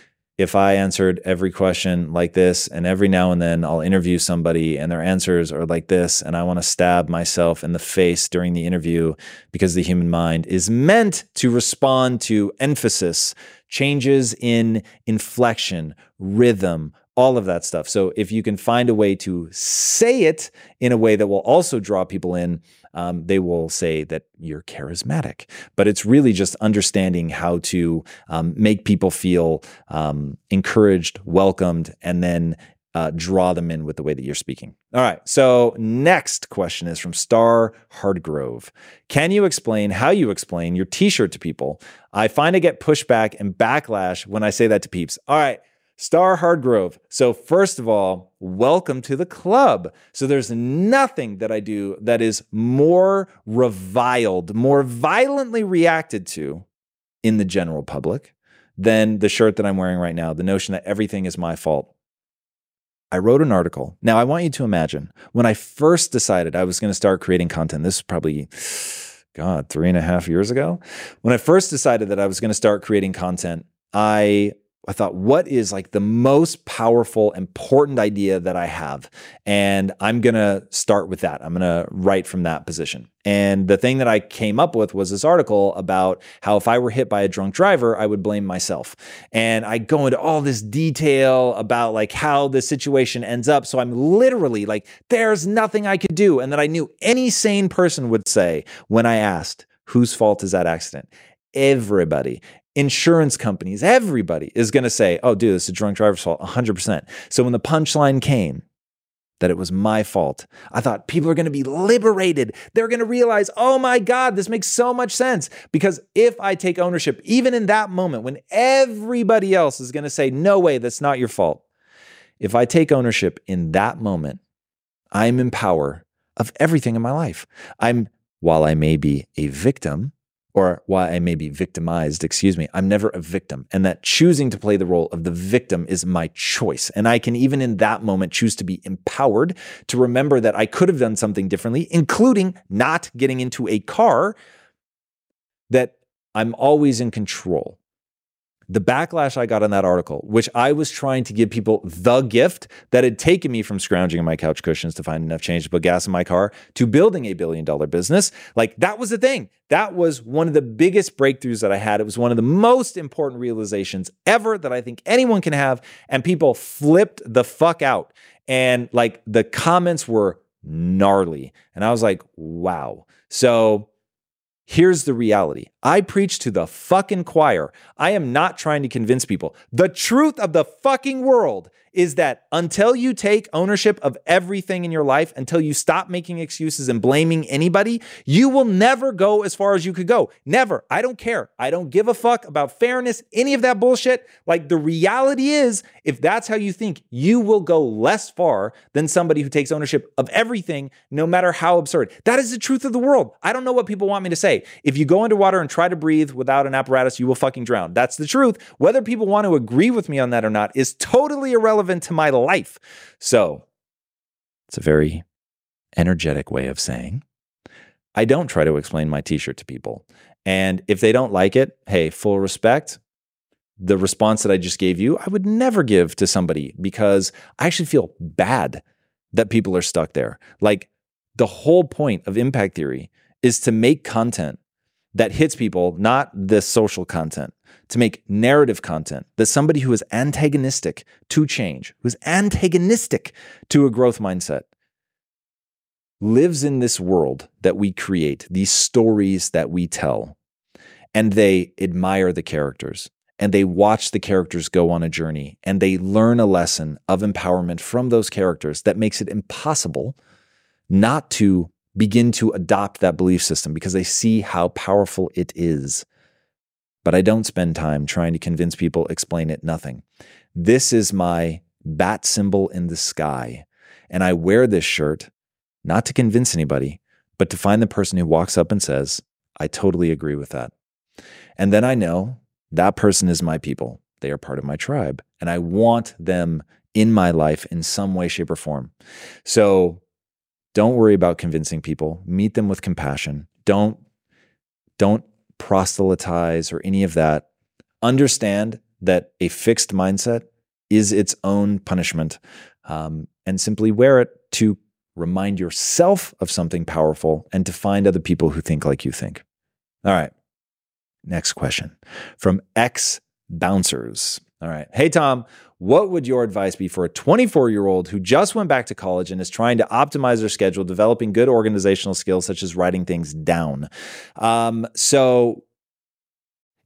if I answered every question like this, and every now and then I'll interview somebody and their answers are like this, and I want to stab myself in the face during the interview because the human mind is meant to respond to emphasis, changes in inflection, rhythm, all of that stuff. So if you can find a way to say it in a way that will also draw people in, um, they will say that you're charismatic. But it's really just understanding how to um, make people feel um, encouraged, welcomed, and then uh, draw them in with the way that you're speaking. All right. So, next question is from Star Hardgrove. Can you explain how you explain your t shirt to people? I find I get pushback and backlash when I say that to peeps. All right. Star Hardgrove. So, first of all, welcome to the club. So, there's nothing that I do that is more reviled, more violently reacted to in the general public than the shirt that I'm wearing right now. The notion that everything is my fault. I wrote an article. Now, I want you to imagine when I first decided I was going to start creating content, this is probably, God, three and a half years ago. When I first decided that I was going to start creating content, I I thought, what is like the most powerful, important idea that I have? And I'm going to start with that. I'm going to write from that position. And the thing that I came up with was this article about how if I were hit by a drunk driver, I would blame myself. And I go into all this detail about like how the situation ends up. So I'm literally like, there's nothing I could do. And that I knew any sane person would say when I asked, whose fault is that accident? everybody insurance companies, everybody is going to say, oh, dude, this is a drunk driver's fault, 100%. So when the punchline came, that it was my fault. I thought people are going to be liberated. They're going to realize, oh my God, this makes so much sense. Because if I take ownership, even in that moment when everybody else is going to say, no way, that's not your fault. If I take ownership in that moment, I'm in power of everything in my life. I'm, while I may be a victim, or why I may be victimized, excuse me, I'm never a victim. And that choosing to play the role of the victim is my choice. And I can even in that moment choose to be empowered to remember that I could have done something differently, including not getting into a car, that I'm always in control the backlash I got on that article, which I was trying to give people the gift that had taken me from scrounging my couch cushions to find enough change to put gas in my car to building a billion dollar business. Like that was the thing. That was one of the biggest breakthroughs that I had. It was one of the most important realizations ever that I think anyone can have. And people flipped the fuck out. And like the comments were gnarly. And I was like, wow. So Here's the reality. I preach to the fucking choir. I am not trying to convince people. The truth of the fucking world is that until you take ownership of everything in your life, until you stop making excuses and blaming anybody, you will never go as far as you could go. Never. I don't care. I don't give a fuck about fairness, any of that bullshit. Like the reality is, if that's how you think, you will go less far than somebody who takes ownership of everything, no matter how absurd. That is the truth of the world. I don't know what people want me to say. If you go underwater and try to breathe without an apparatus, you will fucking drown. That's the truth. Whether people want to agree with me on that or not is totally irrelevant relevant to my life. So it's a very energetic way of saying I don't try to explain my t shirt to people. And if they don't like it, hey, full respect. The response that I just gave you, I would never give to somebody because I actually feel bad that people are stuck there. Like the whole point of impact theory is to make content that hits people, not the social content to make narrative content that somebody who is antagonistic to change, who's antagonistic to a growth mindset, lives in this world that we create, these stories that we tell, and they admire the characters and they watch the characters go on a journey and they learn a lesson of empowerment from those characters that makes it impossible not to begin to adopt that belief system because they see how powerful it is but I don't spend time trying to convince people, explain it, nothing. This is my bat symbol in the sky. And I wear this shirt not to convince anybody, but to find the person who walks up and says, I totally agree with that. And then I know that person is my people. They are part of my tribe. And I want them in my life in some way, shape, or form. So don't worry about convincing people. Meet them with compassion. Don't, don't proselytize or any of that. Understand that a fixed mindset is its own punishment um, and simply wear it to remind yourself of something powerful and to find other people who think like you think. All right. Next question from X Bouncers. All right. Hey, Tom, what would your advice be for a 24 year old who just went back to college and is trying to optimize their schedule, developing good organizational skills such as writing things down? Um, so,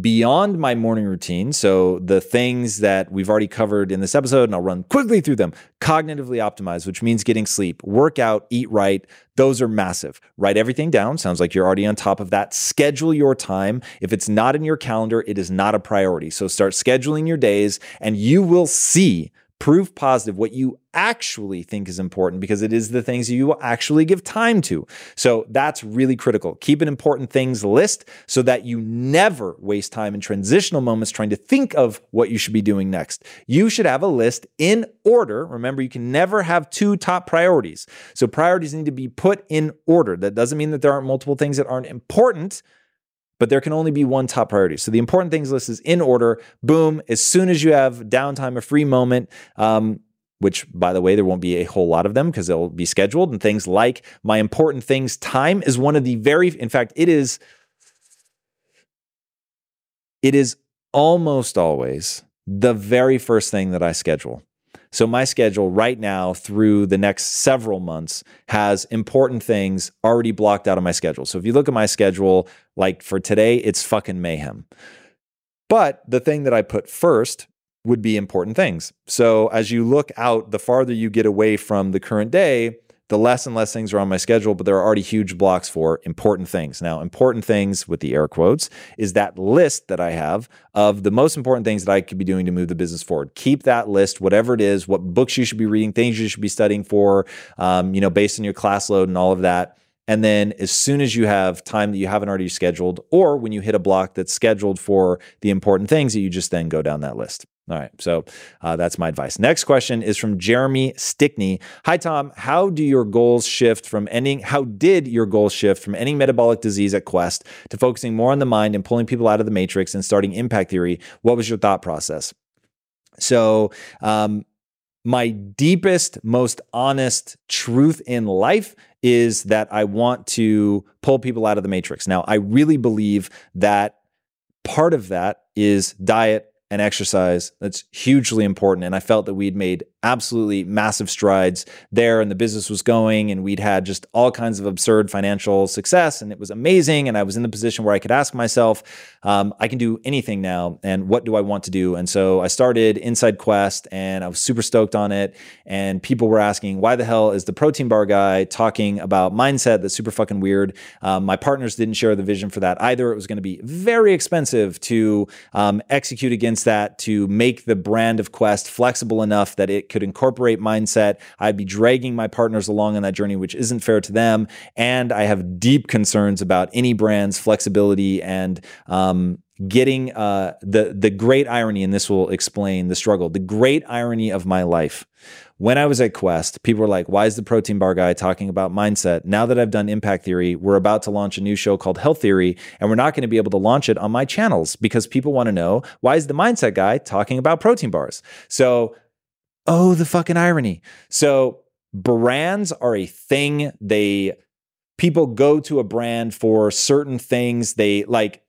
beyond my morning routine. So, the things that we've already covered in this episode, and I'll run quickly through them cognitively optimized, which means getting sleep, work out, eat right. Those are massive. Write everything down. Sounds like you're already on top of that. Schedule your time. If it's not in your calendar, it is not a priority. So, start scheduling your days, and you will see proof positive, what you actually think is important, because it is the things you will actually give time to. So that's really critical. Keep an important things list so that you never waste time in transitional moments trying to think of what you should be doing next. You should have a list in order. Remember, you can never have two top priorities. So priorities need to be put in order. That doesn't mean that there aren't multiple things that aren't important but there can only be one top priority. So the important things list is in order. Boom. As soon as you have downtime, a free moment, um, which by the way, there won't be a whole lot of them because they'll be scheduled and things like my important things time is one of the very, in fact, it is, it is almost always the very first thing that I schedule. So my schedule right now through the next several months has important things already blocked out of my schedule. So if you look at my schedule, like for today, it's fucking mayhem. But the thing that I put first would be important things. So as you look out, the farther you get away from the current day, the less and less things are on my schedule, but there are already huge blocks for important things. Now, important things with the air quotes is that list that I have of the most important things that I could be doing to move the business forward. Keep that list, whatever it is, what books you should be reading, things you should be studying for, um, you know, based on your class load and all of that. And then as soon as you have time that you haven't already scheduled, or when you hit a block that's scheduled for the important things, that you just then go down that list. All right. So uh, that's my advice. Next question is from Jeremy Stickney. Hi, Tom. How do your goals shift from ending? How did your goals shift from ending metabolic disease at Quest to focusing more on the mind and pulling people out of the matrix and starting impact theory? What was your thought process? So, um, my deepest, most honest truth in life is that I want to pull people out of the matrix. Now, I really believe that part of that is diet and exercise. That's hugely important. And I felt that we'd made absolutely massive strides there and the business was going and we'd had just all kinds of absurd financial success and it was amazing. And I was in the position where I could ask myself, um, I can do anything now. And what do I want to do? And so I started Inside Quest and I was super stoked on it. And people were asking, why the hell is the protein bar guy talking about mindset that's super fucking weird? Um, my partners didn't share the vision for that either. It was going to be very expensive to um, execute against that to make the brand of Quest flexible enough that it could incorporate mindset. I'd be dragging my partners along on that journey, which isn't fair to them. And I have deep concerns about any brand's flexibility and um, getting uh, the the great irony, and this will explain the struggle. The great irony of my life. When I was at Quest, people were like, "Why is the protein bar guy talking about mindset?" Now that I've done impact theory, we're about to launch a new show called Health Theory, and we're not going to be able to launch it on my channels because people want to know why is the mindset guy talking about protein bars. So, oh, the fucking irony. So brands are a thing. They people go to a brand for certain things. They like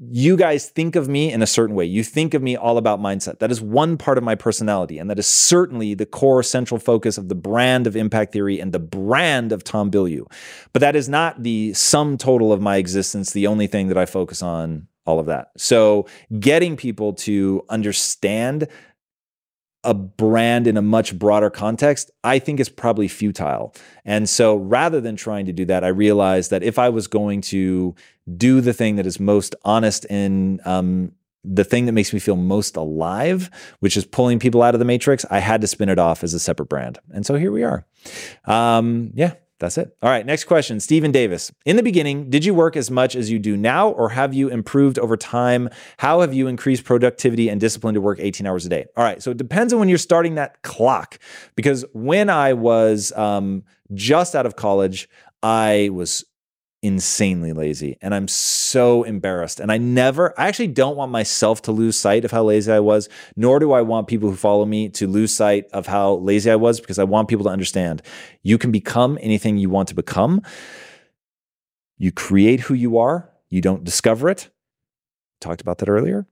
you guys think of me in a certain way. You think of me all about mindset. That is one part of my personality. And that is certainly the core central focus of the brand of impact theory and the brand of Tom Bilyeu. But that is not the sum total of my existence, the only thing that I focus on, all of that. So getting people to understand a brand in a much broader context, I think is probably futile. And so rather than trying to do that, I realized that if I was going to do the thing that is most honest and um, the thing that makes me feel most alive, which is pulling people out of the matrix, I had to spin it off as a separate brand. And so here we are. Um, yeah, that's it. All right, next question. Stephen Davis. In the beginning, did you work as much as you do now, or have you improved over time? How have you increased productivity and discipline to work 18 hours a day? All right, so it depends on when you're starting that clock. Because when I was um, just out of college, I was insanely lazy and I'm so embarrassed. And I never, I actually don't want myself to lose sight of how lazy I was, nor do I want people who follow me to lose sight of how lazy I was because I want people to understand you can become anything you want to become. You create who you are, you don't discover it. Talked about that earlier.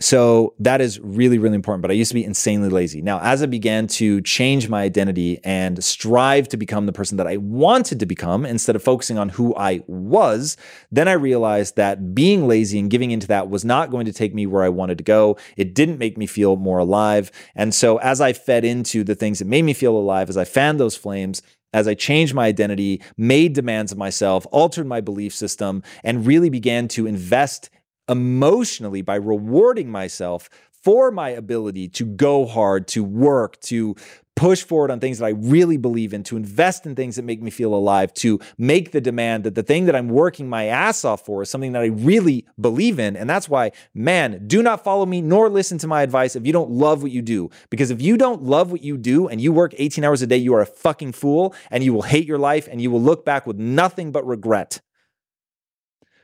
So that is really, really important. But I used to be insanely lazy. Now, as I began to change my identity and strive to become the person that I wanted to become instead of focusing on who I was, then I realized that being lazy and giving into that was not going to take me where I wanted to go. It didn't make me feel more alive. And so as I fed into the things that made me feel alive, as I fanned those flames, as I changed my identity, made demands of myself, altered my belief system, and really began to invest emotionally by rewarding myself for my ability to go hard, to work, to push forward on things that I really believe in, to invest in things that make me feel alive, to make the demand that the thing that I'm working my ass off for is something that I really believe in. And that's why, man, do not follow me nor listen to my advice if you don't love what you do. Because if you don't love what you do and you work 18 hours a day, you are a fucking fool and you will hate your life and you will look back with nothing but regret.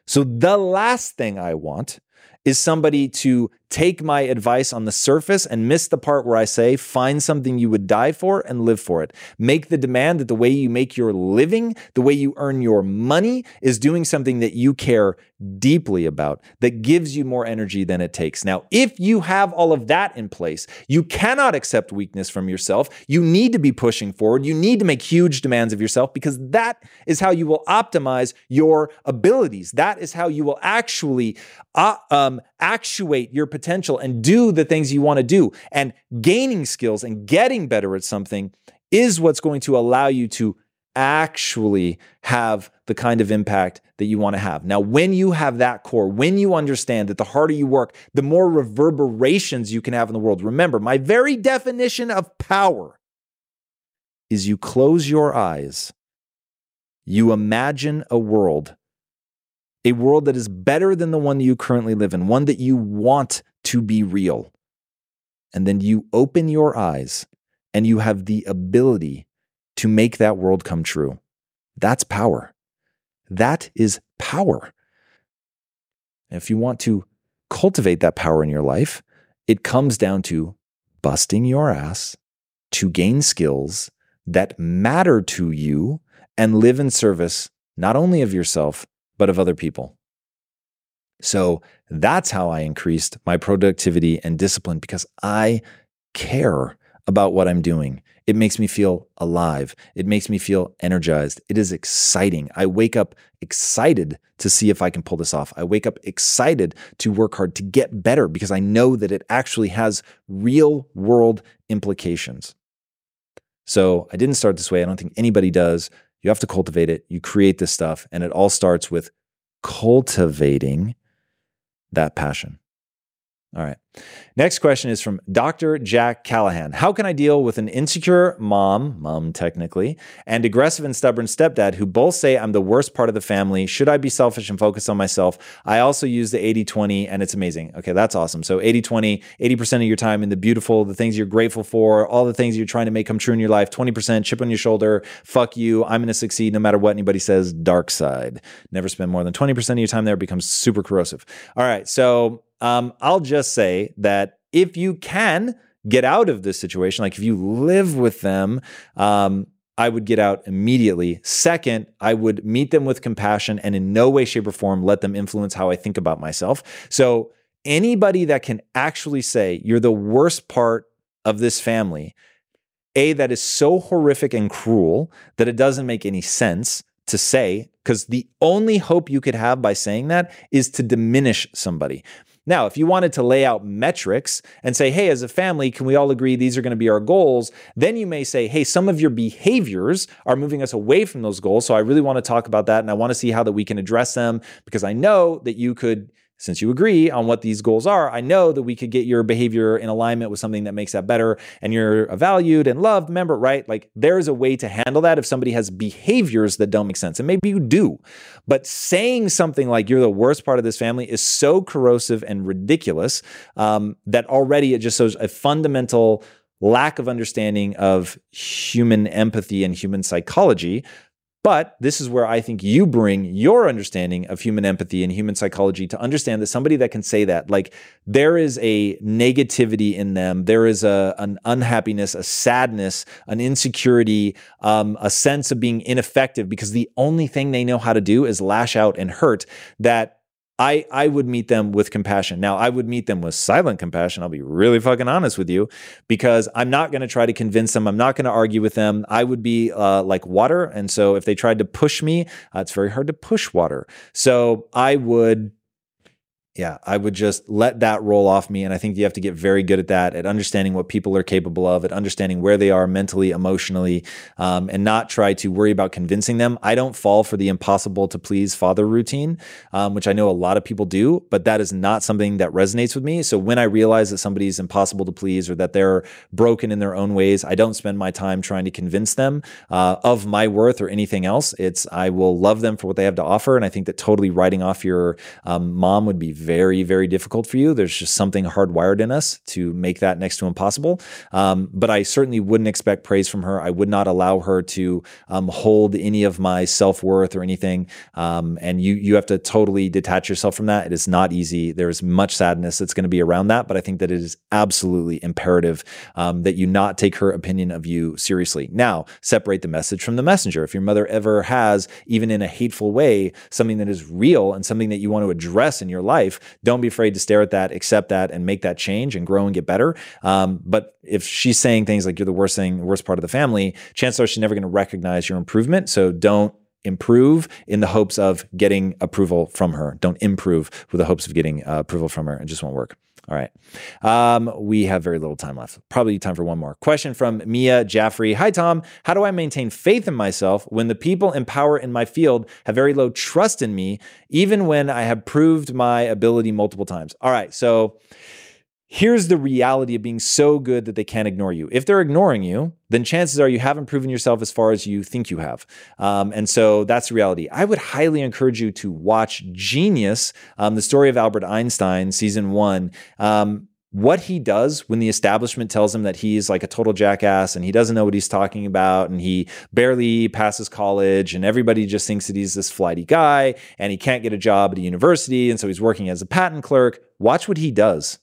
So, the last thing I want is somebody to take my advice on the surface and miss the part where I say, find something you would die for and live for it. Make the demand that the way you make your living, the way you earn your money, is doing something that you care deeply about, that gives you more energy than it takes. Now, if you have all of that in place, you cannot accept weakness from yourself. You need to be pushing forward. You need to make huge demands of yourself because that is how you will optimize your abilities. That is how you will actually uh, um, actuate your potential and do the things you want to do. And gaining skills and getting better at something is what's going to allow you to actually have the kind of impact that you want to have. Now, when you have that core, when you understand that the harder you work, the more reverberations you can have in the world. Remember, my very definition of power is you close your eyes, you imagine a world a world that is better than the one you currently live in, one that you want to be real. And then you open your eyes and you have the ability to make that world come true. That's power. That is power. And if you want to cultivate that power in your life, it comes down to busting your ass to gain skills that matter to you and live in service not only of yourself, but of other people. So that's how I increased my productivity and discipline because I care about what I'm doing. It makes me feel alive. It makes me feel energized. It is exciting. I wake up excited to see if I can pull this off. I wake up excited to work hard to get better because I know that it actually has real world implications. So I didn't start this way. I don't think anybody does. You have to cultivate it. You create this stuff, and it all starts with cultivating that passion. All right. Next question is from Dr. Jack Callahan. How can I deal with an insecure mom, mom technically, and aggressive and stubborn stepdad who both say I'm the worst part of the family? Should I be selfish and focus on myself? I also use the 80 20 and it's amazing. Okay, that's awesome. So 80 20, 80% of your time in the beautiful, the things you're grateful for, all the things you're trying to make come true in your life, 20% chip on your shoulder, fuck you, I'm going to succeed no matter what anybody says, dark side. Never spend more than 20% of your time there, becomes super corrosive. All right, so um, I'll just say that if you can get out of this situation, like if you live with them, um, I would get out immediately. Second, I would meet them with compassion and in no way, shape, or form let them influence how I think about myself. So, anybody that can actually say, you're the worst part of this family, A, that is so horrific and cruel that it doesn't make any sense to say, because the only hope you could have by saying that is to diminish somebody. Now, if you wanted to lay out metrics and say, hey, as a family, can we all agree these are going to be our goals? Then you may say, hey, some of your behaviors are moving us away from those goals. So I really want to talk about that and I want to see how that we can address them because I know that you could since you agree on what these goals are, I know that we could get your behavior in alignment with something that makes that better and you're a valued and loved member, right? Like there's a way to handle that if somebody has behaviors that don't make sense. And maybe you do. But saying something like you're the worst part of this family is so corrosive and ridiculous um, that already it just shows a fundamental lack of understanding of human empathy and human psychology but this is where I think you bring your understanding of human empathy and human psychology to understand that somebody that can say that, like there is a negativity in them, there is a an unhappiness, a sadness, an insecurity, um, a sense of being ineffective because the only thing they know how to do is lash out and hurt. That I I would meet them with compassion. Now, I would meet them with silent compassion. I'll be really fucking honest with you because I'm not going to try to convince them. I'm not going to argue with them. I would be uh, like water, and so if they tried to push me, uh, it's very hard to push water. So I would yeah, I would just let that roll off me. And I think you have to get very good at that, at understanding what people are capable of, at understanding where they are mentally, emotionally, um, and not try to worry about convincing them. I don't fall for the impossible to please father routine, um, which I know a lot of people do, but that is not something that resonates with me. So when I realize that somebody is impossible to please or that they're broken in their own ways, I don't spend my time trying to convince them uh, of my worth or anything else. It's I will love them for what they have to offer. And I think that totally writing off your um, mom would be very, very difficult for you. There's just something hardwired in us to make that next to impossible. Um, but I certainly wouldn't expect praise from her. I would not allow her to um, hold any of my self worth or anything. Um, and you you have to totally detach yourself from that. It is not easy. There is much sadness that's going to be around that, but I think that it is absolutely imperative um, that you not take her opinion of you seriously. Now, separate the message from the messenger. If your mother ever has, even in a hateful way, something that is real and something that you want to address in your life life, don't be afraid to stare at that, accept that, and make that change and grow and get better. Um, but if she's saying things like you're the worst thing, worst part of the family, chances are she's never going to recognize your improvement. So don't improve in the hopes of getting approval from her. Don't improve with the hopes of getting uh, approval from her. It just won't work. All right. Um, we have very little time left. Probably time for one more. Question from Mia Jaffrey. Hi, Tom. How do I maintain faith in myself when the people in power in my field have very low trust in me, even when I have proved my ability multiple times? All right. So, here's the reality of being so good that they can't ignore you. If they're ignoring you, then chances are you haven't proven yourself as far as you think you have. Um, and so that's the reality. I would highly encourage you to watch Genius, um, the story of Albert Einstein, season one. Um, what he does when the establishment tells him that he's like a total jackass and he doesn't know what he's talking about and he barely passes college and everybody just thinks that he's this flighty guy and he can't get a job at a university and so he's working as a patent clerk. Watch what he does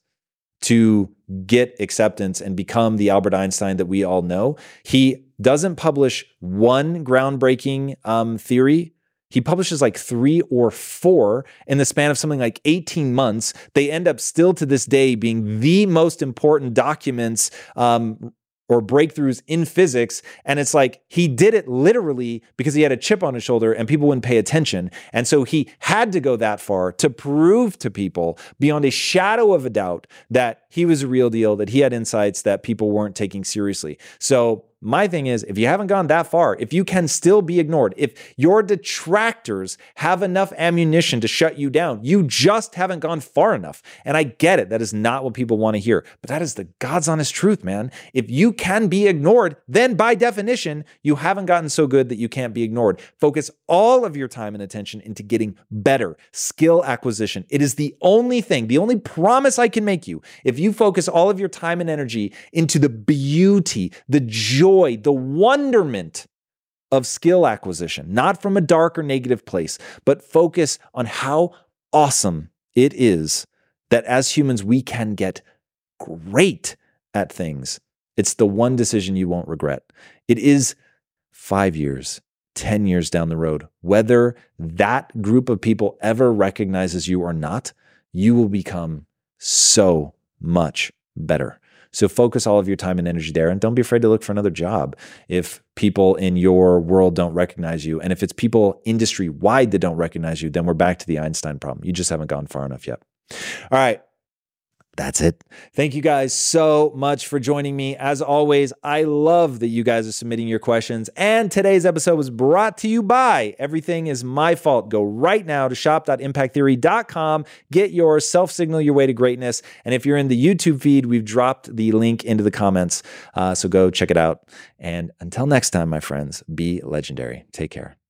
to get acceptance and become the Albert Einstein that we all know. He doesn't publish one groundbreaking um, theory. He publishes like three or four in the span of something like 18 months. They end up still to this day being the most important documents um, or breakthroughs in physics. And it's like he did it literally because he had a chip on his shoulder and people wouldn't pay attention. And so he had to go that far to prove to people beyond a shadow of a doubt that he was a real deal, that he had insights that people weren't taking seriously. So my thing is, if you haven't gone that far, if you can still be ignored, if your detractors have enough ammunition to shut you down, you just haven't gone far enough. And I get it. That is not what people want to hear, but that is the God's honest truth, man. If you can be ignored, then by definition, you haven't gotten so good that you can't be ignored. Focus all of your time and attention into getting better skill acquisition. It is the only thing, the only promise I can make you. If you focus all of your time and energy into the beauty, the joy, joy, the wonderment of skill acquisition, not from a dark or negative place, but focus on how awesome it is that as humans we can get great at things. It's the one decision you won't regret. It is five years, 10 years down the road, whether that group of people ever recognizes you or not, you will become so much better. So focus all of your time and energy there and don't be afraid to look for another job if people in your world don't recognize you. And if it's people industry wide that don't recognize you, then we're back to the Einstein problem. You just haven't gone far enough yet. All right that's it. Thank you guys so much for joining me. As always, I love that you guys are submitting your questions. And today's episode was brought to you by Everything is My Fault. Go right now to shop.impacttheory.com. Get your self signal your way to greatness. And if you're in the YouTube feed, we've dropped the link into the comments. Uh, so go check it out. And until next time, my friends, be legendary. Take care.